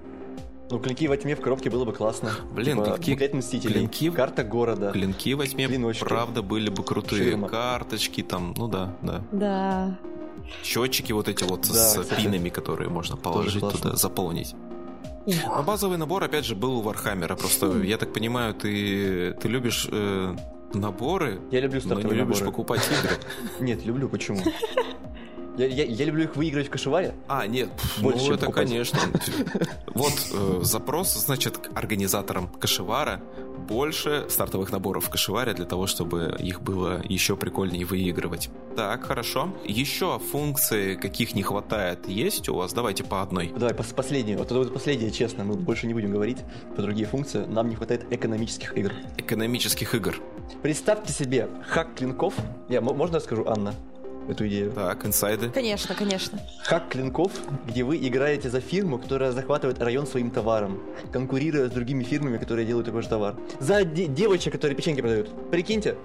A: Ну, клинки во тьме в коробке было бы классно.
B: Блин,
A: типа,
B: клинки,
A: мстителей, клинки, карта города.
B: Клинки во тьме, клиночки, правда, были бы крутые. Ширма. Карточки там, ну да, да.
C: Да.
B: Счетчики вот эти вот да, с кстати, пинами, которые можно положить туда, заполнить. Но базовый набор, опять же, был у Вархаммера. Просто, я так понимаю, ты, ты любишь э, наборы,
A: я люблю
B: но не любишь
A: наборы.
B: покупать игры. [LAUGHS]
A: Нет, люблю, почему? [LAUGHS] Я, я, я люблю их выигрывать в кошеваре.
B: А, нет, Больше, ну это покупать. конечно. [LAUGHS] Вот э, запрос, значит, к организаторам кошевара больше стартовых наборов в кошеваре для того, чтобы их было еще прикольнее выигрывать. Так, хорошо. Еще функции, каких не хватает, есть у вас? Давайте по одной.
A: Давай, пос- последнее. Вот это вот последнее, честно, мы больше не будем говорить по другие функции. Нам не хватает экономических игр.
B: Экономических игр.
A: Представьте себе хак клинков. Я, можно расскажу, Анна? Эту идею.
B: Так, инсайды.
C: Конечно, конечно.
A: Хак клинков, где вы играете за фирму, которая захватывает район своим товаром, конкурируя с другими фирмами, которые делают такой же товар. За де- девочек, которые печеньки продают. Прикиньте.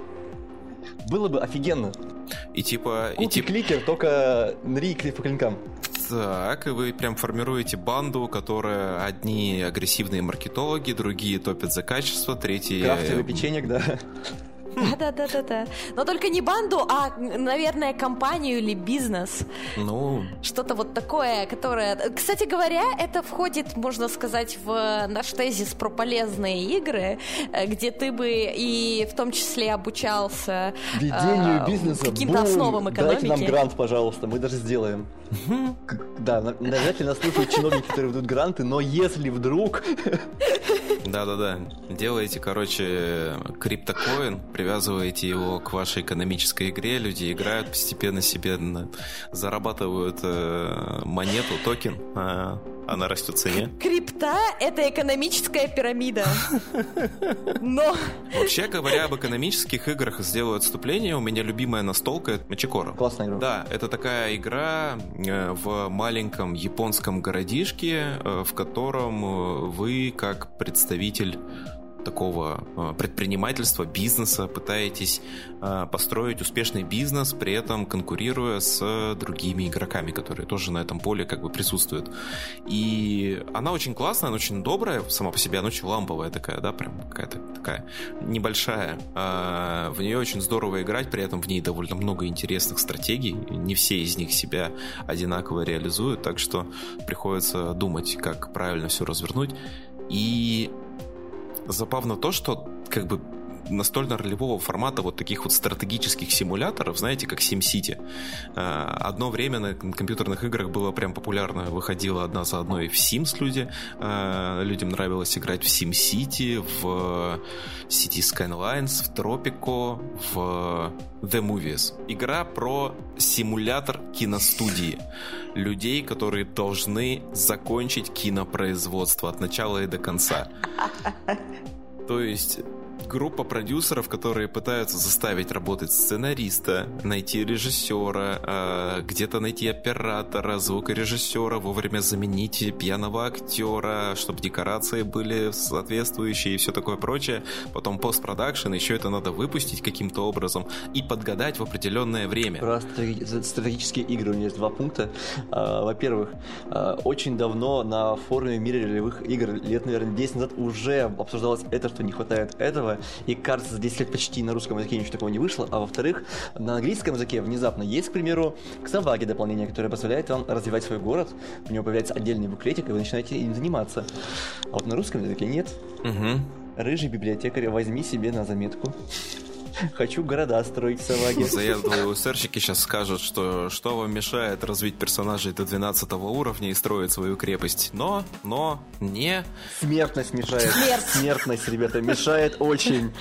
A: Было бы офигенно.
B: И типа...
A: Куки
B: и тип...
A: кликер, только нри по клинкам.
B: Так, и вы прям формируете банду, которая одни агрессивные маркетологи, другие топят за качество, третьи...
A: Крафтеры печенек, да.
C: Да-да-да-да-да. Но только не банду, а, наверное, компанию или бизнес.
B: Ну...
C: Что-то вот такое, которое... Кстати говоря, это входит, можно сказать, в наш тезис про полезные игры, э, где ты бы и в том числе обучался...
A: Ведению э, бизнеса.
C: Каким-то Бум! основам экономики.
A: Дайте нам грант, пожалуйста, мы даже сделаем. Да, нас слушают чиновники, которые ведут гранты, но если вдруг...
B: Да-да-да. Делаете, короче, криптокоин, привязываете его к вашей экономической игре, люди играют, постепенно себе зарабатывают э, монету, токен, а она растет в цене.
C: Крипта — это экономическая пирамида. [LAUGHS] Но...
B: Вообще говоря об экономических играх, сделаю отступление, у меня любимая настолка — это Мачикора.
A: Классная игра.
B: Да, это такая игра э, в маленьком японском городишке, э, в котором вы, как представитель такого э, предпринимательства, бизнеса, пытаетесь э, построить успешный бизнес, при этом конкурируя с другими игроками, которые тоже на этом поле как бы присутствуют. И она очень классная, она очень добрая сама по себе, она очень ламповая такая, да, прям какая-то такая небольшая. А, в нее очень здорово играть, при этом в ней довольно много интересных стратегий, не все из них себя одинаково реализуют, так что приходится думать, как правильно все развернуть. И забавно то, что как бы настольно-ролевого формата вот таких вот стратегических симуляторов, знаете, как SimCity. Э, одно время на компьютерных играх было прям популярно, выходило одна за одной в Sims люди. Э, людям нравилось играть в SimCity, в City Skylines, в Tropico, в The Movies. Игра про симулятор киностудии. Людей, которые должны закончить кинопроизводство от начала и до конца. То есть группа продюсеров, которые пытаются заставить работать сценариста, найти режиссера, э, где-то найти оператора, звукорежиссера, вовремя заменить пьяного актера, чтобы декорации были соответствующие и все такое прочее. Потом постпродакшн, еще это надо выпустить каким-то образом и подгадать в определенное время.
A: Про стратегические игры у меня есть два пункта. А, во-первых, а, очень давно на форуме мира ролевых игр, лет, наверное, 10 назад уже обсуждалось это, что не хватает этого и кажется, за 10 лет почти на русском языке ничего такого не вышло, а во-вторых, на английском языке внезапно есть, к примеру, к Саваге дополнение, которое позволяет вам развивать свой город, у него появляется отдельный буклетик, и вы начинаете им заниматься. А вот на русском языке нет.
B: Угу.
A: Рыжий библиотекарь, возьми себе на заметку. Хочу города строить в Саваге.
B: Заядлые усерчики сейчас скажут, что что вам мешает развить персонажей до 12 уровня и строить свою крепость. Но, но, не...
A: Смертность мешает. Смерть. Смертность, ребята, мешает очень.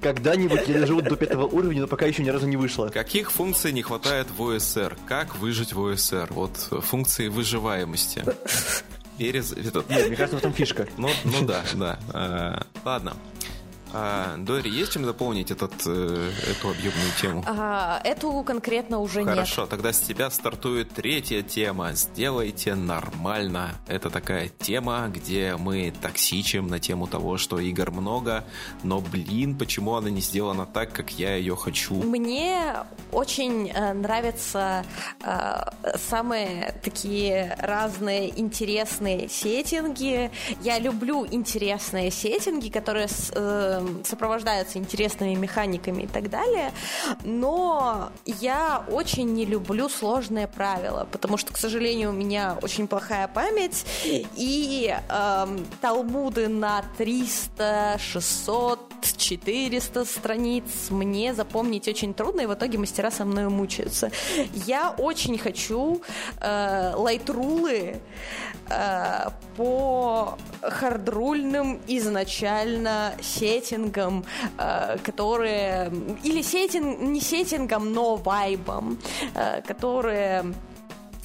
A: Когда-нибудь я доживу до пятого уровня, но пока еще ни разу не вышло.
B: Каких функций не хватает в ОСР? Как выжить в ОСР? Вот функции выживаемости. Перез... Этот...
A: Нет, мне кажется, в этом фишка.
B: Ну, ну да, да. А, ладно. А, Дори, есть чем дополнить этот, э, эту объемную тему?
C: А, эту конкретно уже
B: Хорошо,
C: нет.
B: Хорошо, тогда с тебя стартует третья тема. Сделайте нормально. Это такая тема, где мы токсичим на тему того, что игр много, но, блин, почему она не сделана так, как я ее хочу?
C: Мне очень э, нравятся э, самые такие разные интересные сеттинги. Я люблю интересные сеттинги, которые с, э, сопровождаются интересными механиками и так далее, но я очень не люблю сложные правила, потому что, к сожалению, у меня очень плохая память, и э, талмуды на 300, 600, 400 страниц мне запомнить очень трудно, и в итоге мастера со мной мучаются. Я очень хочу э, лайтрулы э, по хардрульным изначально сеттингам, э, которые... Или сеттинг, не сеттингам, но вайбам, э, которые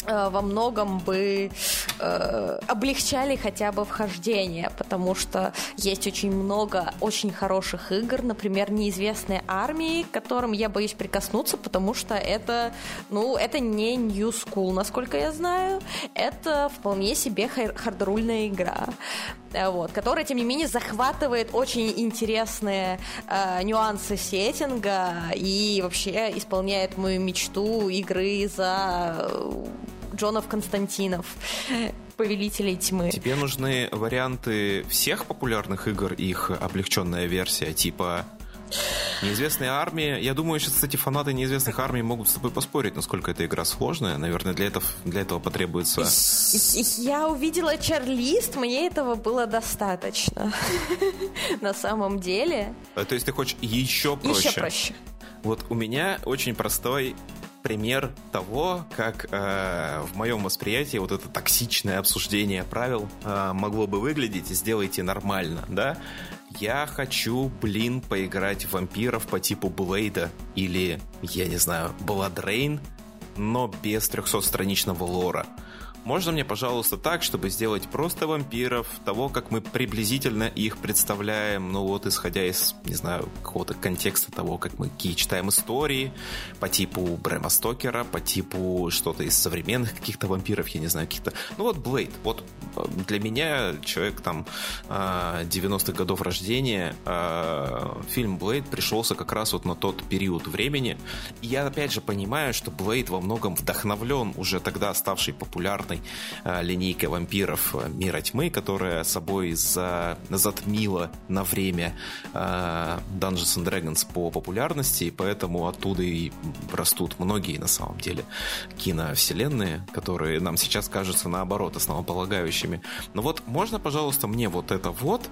C: Э, во многом бы э, облегчали хотя бы вхождение, потому что есть очень много очень хороших игр, например, неизвестные армии, к которым я боюсь прикоснуться, потому что это, ну, это не New School, насколько я знаю, это вполне себе хардрульная игра, вот, которая, тем не менее, захватывает очень интересные э, нюансы сеттинга и вообще исполняет мою мечту игры за Джонов Константинов повелителей тьмы.
B: Тебе нужны варианты всех популярных игр, их облегченная версия, типа Неизвестные армии. Я думаю, сейчас, кстати, фанаты неизвестных армий могут с тобой поспорить, насколько эта игра сложная. Наверное, для этого, для этого потребуется...
C: Я увидела чарлист, мне этого было достаточно. [LAUGHS] На самом деле.
B: А, то есть ты хочешь еще проще?
C: Еще проще.
B: Вот у меня очень простой пример того, как э, в моем восприятии вот это токсичное обсуждение правил э, могло бы выглядеть. Сделайте нормально, да? Я хочу, блин, поиграть в вампиров по типу Блейда или, я не знаю, Бладрейн, но без 300-страничного лора. Можно мне, пожалуйста, так, чтобы сделать просто вампиров, того, как мы приблизительно их представляем, ну вот, исходя из, не знаю, какого-то контекста того, как мы какие читаем истории, по типу Брэма Стокера, по типу что-то из современных каких-то вампиров, я не знаю, каких-то... Ну вот Блейд, вот э, для меня, человек там 90-х э, годов рождения, э, фильм Блейд пришелся как раз вот на тот период времени, и я опять же понимаю, что Блейд во многом вдохновлен уже тогда ставший популярной линейкой вампиров Мира Тьмы, которая собой за... затмила на время Dungeons and Dragons по популярности, и поэтому оттуда и растут многие, на самом деле, киновселенные, которые нам сейчас кажутся, наоборот, основополагающими. Но вот можно, пожалуйста, мне вот это вот,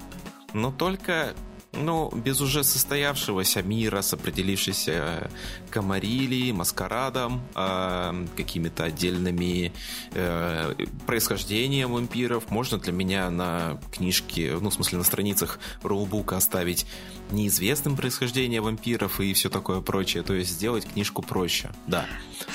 B: но только ну, без уже состоявшегося мира с определившейся э, комарилией, маскарадом, э, какими-то отдельными э, происхождением вампиров. Можно для меня на книжке, ну, в смысле, на страницах рулбука оставить неизвестным происхождение вампиров и все такое прочее. То есть сделать книжку проще. Да.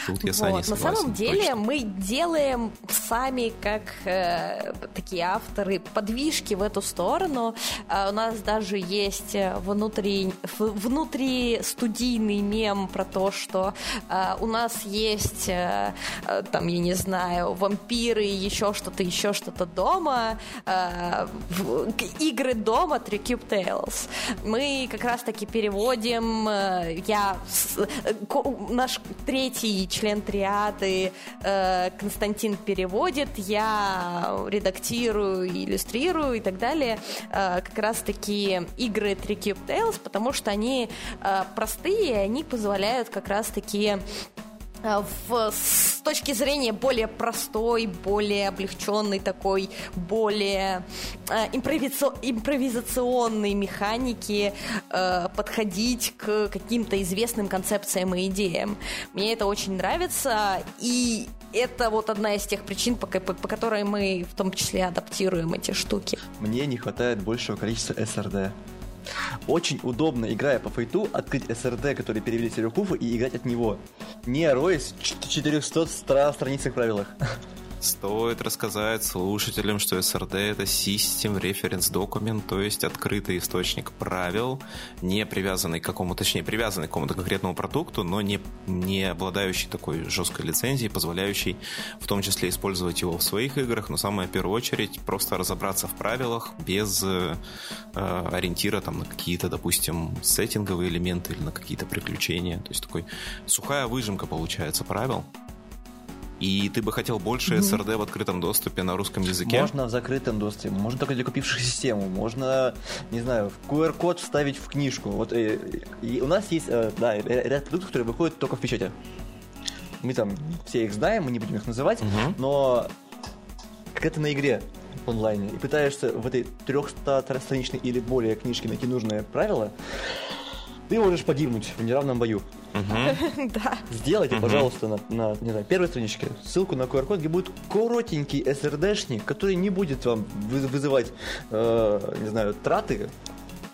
C: Тут я вот. согласен. На самом деле точно. мы делаем сами, как э, такие авторы, подвижки в эту сторону. Э, у нас даже есть внутри, внутри студийный мем про то, что э, у нас есть э, э там, я не знаю, вампиры, еще что-то, еще что-то дома, э, в, игры дома Tricube Tales. Мы мы как раз-таки переводим, э, я, э, наш третий член триады э, Константин переводит, я редактирую, иллюстрирую и так далее, как раз-таки игры Tricube Tales, потому что они простые, они позволяют как раз-таки в, с точки зрения более простой, более облегченной такой, более э, импровиза, импровизационной механики э, подходить к каким-то известным концепциям и идеям. Мне это очень нравится, и это вот одна из тех причин, по, по, по которой мы в том числе адаптируем эти штуки.
A: Мне не хватает большего количества SRD. Очень удобно, играя по фейту, открыть SRD, который перевели Серюкуфу, и играть от него. Не роясь в 400 страницах правилах. [LAUGHS]
B: Стоит рассказать слушателям, что SRD это System Reference Document, то есть открытый источник правил, не привязанный к какому, точнее, привязанный к какому-то конкретному продукту, но не, не обладающий такой жесткой лицензией, позволяющий в том числе использовать его в своих играх, но самое в первую очередь просто разобраться в правилах без э, ориентира там, на какие-то, допустим, сеттинговые элементы или на какие-то приключения. То есть такой сухая выжимка получается правил. И ты бы хотел больше SRD в открытом доступе на русском языке?
A: Можно в закрытом доступе, можно только для купивших систему, можно, не знаю, QR-код вставить в книжку. Вот э, и у нас есть, э, да, ряд продуктов, которые выходят только в печати. Мы там все их знаем, мы не будем их называть, угу. но как это на игре онлайне, и пытаешься в этой 300-страничной или более книжке найти нужное правило, ты можешь погибнуть в неравном бою. [LAUGHS] Да. Сделайте, пожалуйста, на, на не знаю, первой страничке ссылку на QR-код, где будет коротенький SRD-шник, который не будет вам вызывать, э, не знаю, траты,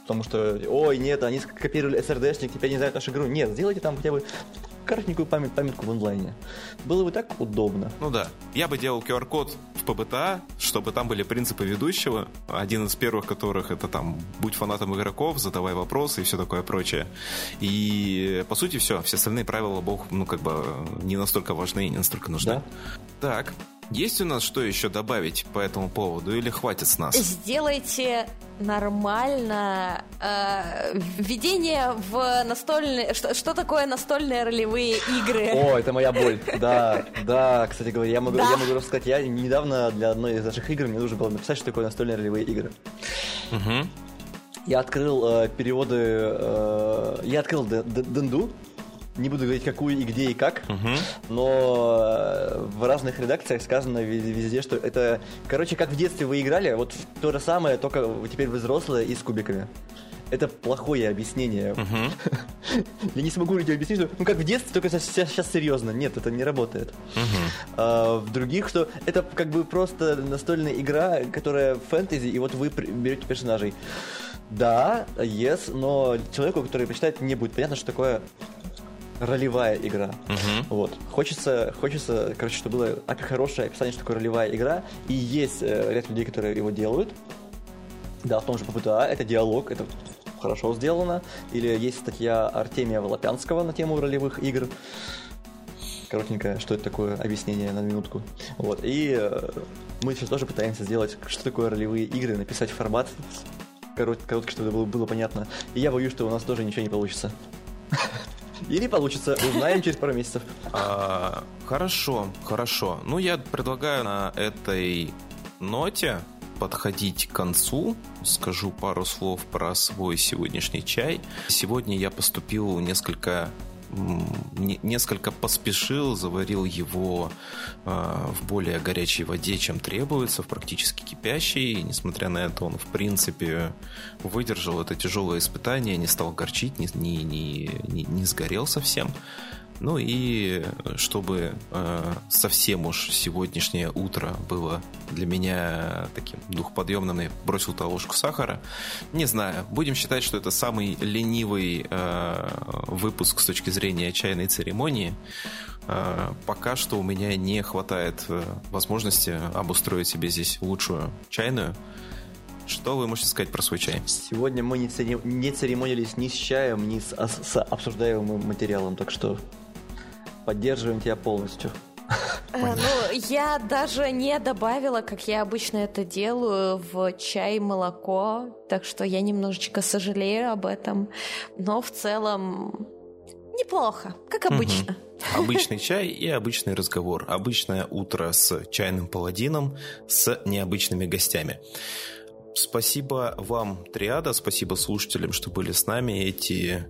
A: потому что, ой, нет, они скопировали SRD-шник, теперь не знают нашу игру. Нет, сделайте там хотя бы коротенькую память, памятку в онлайне. Было бы так удобно.
B: Ну да. Я бы делал QR-код в ПБТА, чтобы там были принципы ведущего. Один из первых которых это там «Будь фанатом игроков, задавай вопросы» и все такое прочее. И по сути все. Все остальные правила, бог, ну как бы не настолько важны и не настолько нужны. Да? Так, есть у нас что еще добавить по этому поводу или хватит с нас?
C: Сделайте нормально э, введение в настольные... Что, что такое настольные ролевые игры?
A: О, это моя боль. Да, да, кстати говоря, я могу, да. я могу рассказать. Я недавно для одной из наших игр мне нужно было написать, что такое настольные ролевые игры. Угу. Я открыл э, переводы... Э, я открыл Денду, не буду говорить, какую и где и как, угу. но э, в разных редакциях сказано везде, что это, короче, как в детстве вы играли, вот то же самое, только теперь вы взрослые и с кубиками. Это плохое объяснение. Uh-huh. [LAUGHS] Я не смогу людям объяснить, что ну как в детстве, только сейчас, сейчас серьезно. Нет, это не работает. Uh-huh. А, в других, что это как бы просто настольная игра, которая фэнтези, и вот вы берете персонажей. Да, yes, но человеку, который почитает, не будет понятно, что такое ролевая игра.
B: Угу.
A: Вот. Хочется, хочется, короче, чтобы было хорошее описание, что такое ролевая игра. И есть э, ряд людей, которые его делают. Да, в том же ППТА это диалог, это хорошо сделано. Или есть статья Артемия Волопянского на тему ролевых игр. Коротенькое, что это такое, объяснение на минутку. Вот. И э, мы сейчас тоже пытаемся сделать, что такое ролевые игры, написать формат корот, короткий, чтобы было, было понятно. И я боюсь, что у нас тоже ничего не получится. [LAUGHS] Или получится, узнаем через пару месяцев.
B: А, хорошо, хорошо. Ну, я предлагаю на этой ноте подходить к концу. Скажу пару слов про свой сегодняшний чай. Сегодня я поступил несколько несколько поспешил, заварил его э, в более горячей воде, чем требуется, в практически кипящей. И, несмотря на это, он, в принципе, выдержал это тяжелое испытание, не стал горчить, не, не, не, не сгорел совсем. Ну и чтобы э, совсем уж сегодняшнее утро было для меня таким духоподъемным, я бросил туда ложку сахара. Не знаю, будем считать, что это самый ленивый э, выпуск с точки зрения чайной церемонии. Э, пока что у меня не хватает э, возможности обустроить себе здесь лучшую чайную. Что вы можете сказать про свой чай?
A: Сегодня мы не, церем... не церемонились ни с чаем, ни с, с обсуждаемым материалом, так что поддерживаем тебя полностью.
C: Э, ну, я даже не добавила, как я обычно это делаю, в чай молоко, так что я немножечко сожалею об этом. Но в целом неплохо, как обычно.
B: Угу. Обычный [LAUGHS] чай и обычный разговор. Обычное утро с чайным паладином, с необычными гостями. Спасибо вам, Триада, спасибо слушателям, что были с нами эти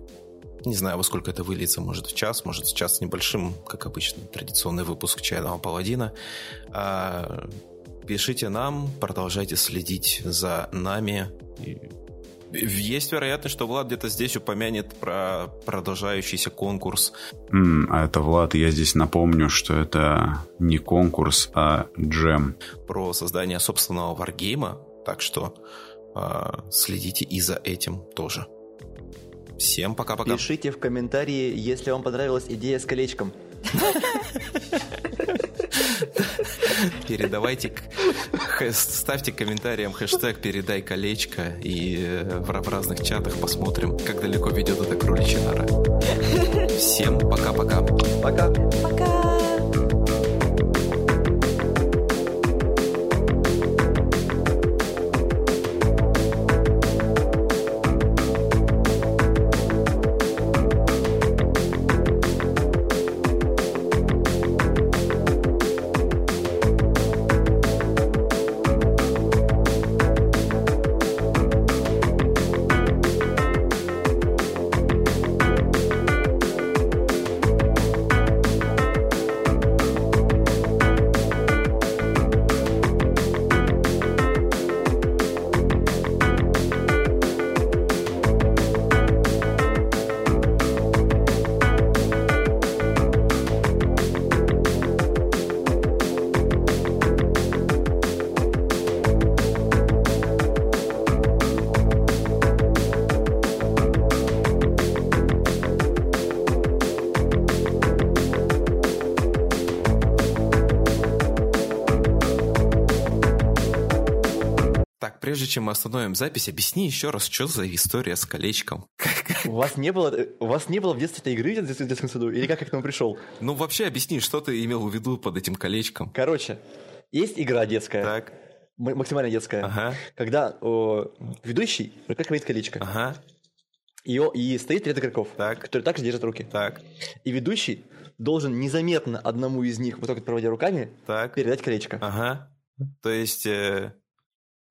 B: не знаю, во сколько это выльется, может в час, может в час с небольшим, как обычно, традиционный выпуск «Чайного паладина». А, пишите нам, продолжайте следить за нами. Есть вероятность, что Влад где-то здесь упомянет про продолжающийся конкурс.
D: Mm, а это Влад, я здесь напомню, что это не конкурс, а джем.
B: Про создание собственного варгейма, так что э, следите и за этим тоже. Всем пока-пока.
A: Пишите в комментарии, если вам понравилась идея с колечком.
B: Передавайте, ставьте комментариям хэштег «Передай колечко» и э, в разных чатах посмотрим, как далеко ведет эта кроличья нора. Всем пока-пока.
A: Пока.
C: Пока.
B: Прежде чем мы остановим запись, объясни еще раз, что за история с колечком.
A: У вас не было, у вас не было в детстве этой игры в детском саду? Или как я к этому пришел?
B: Ну, вообще объясни, что ты имел в виду под этим колечком.
A: Короче, есть игра детская.
B: Так.
A: Максимально детская.
B: Ага.
A: Когда о, ведущий прокручивает колечко.
B: Ага.
A: И, и стоит ряд игроков,
B: так.
A: которые также держат руки.
B: Так.
A: И ведущий должен незаметно одному из них, вот так вот проводя руками,
B: так.
A: передать колечко.
B: Ага. То есть э,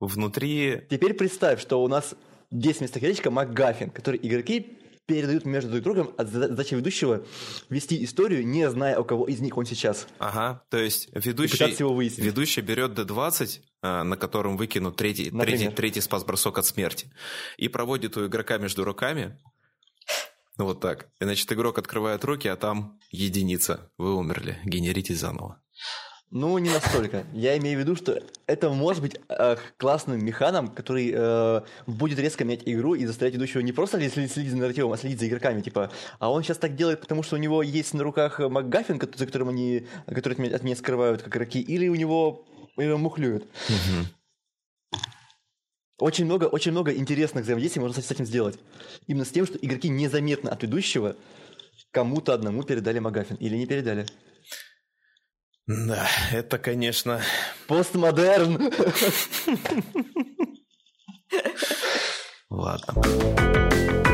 B: внутри...
A: Теперь представь, что у нас 10 вместо колечка МакГаффин, который игроки передают между друг другом, а задача ведущего вести историю, не зная, у кого из них он сейчас.
B: Ага, то есть ведущий,
A: его выяснить.
B: ведущий берет D20, а, на котором выкинут третий, третий, третий спас-бросок от смерти, и проводит у игрока между руками, ну вот так. И, значит, игрок открывает руки, а там единица. Вы умерли. Генерите заново.
A: Ну, не настолько. Я имею в виду, что это может быть э, классным механом, который э, будет резко менять игру и заставлять идущего не просто следить, следить за нарративом, а следить за игроками. Типа, а он сейчас так делает, потому что у него есть на руках МакГаффин, за которым они, который от меня, от меня скрывают как игроки, или у него его мухлюют. Очень много, очень много интересных взаимодействий можно с этим сделать. Именно с тем, что игроки незаметно от ведущего кому-то одному передали Магафин или не передали.
B: Да, это, конечно...
A: Постмодерн! [LAUGHS]
B: Ладно.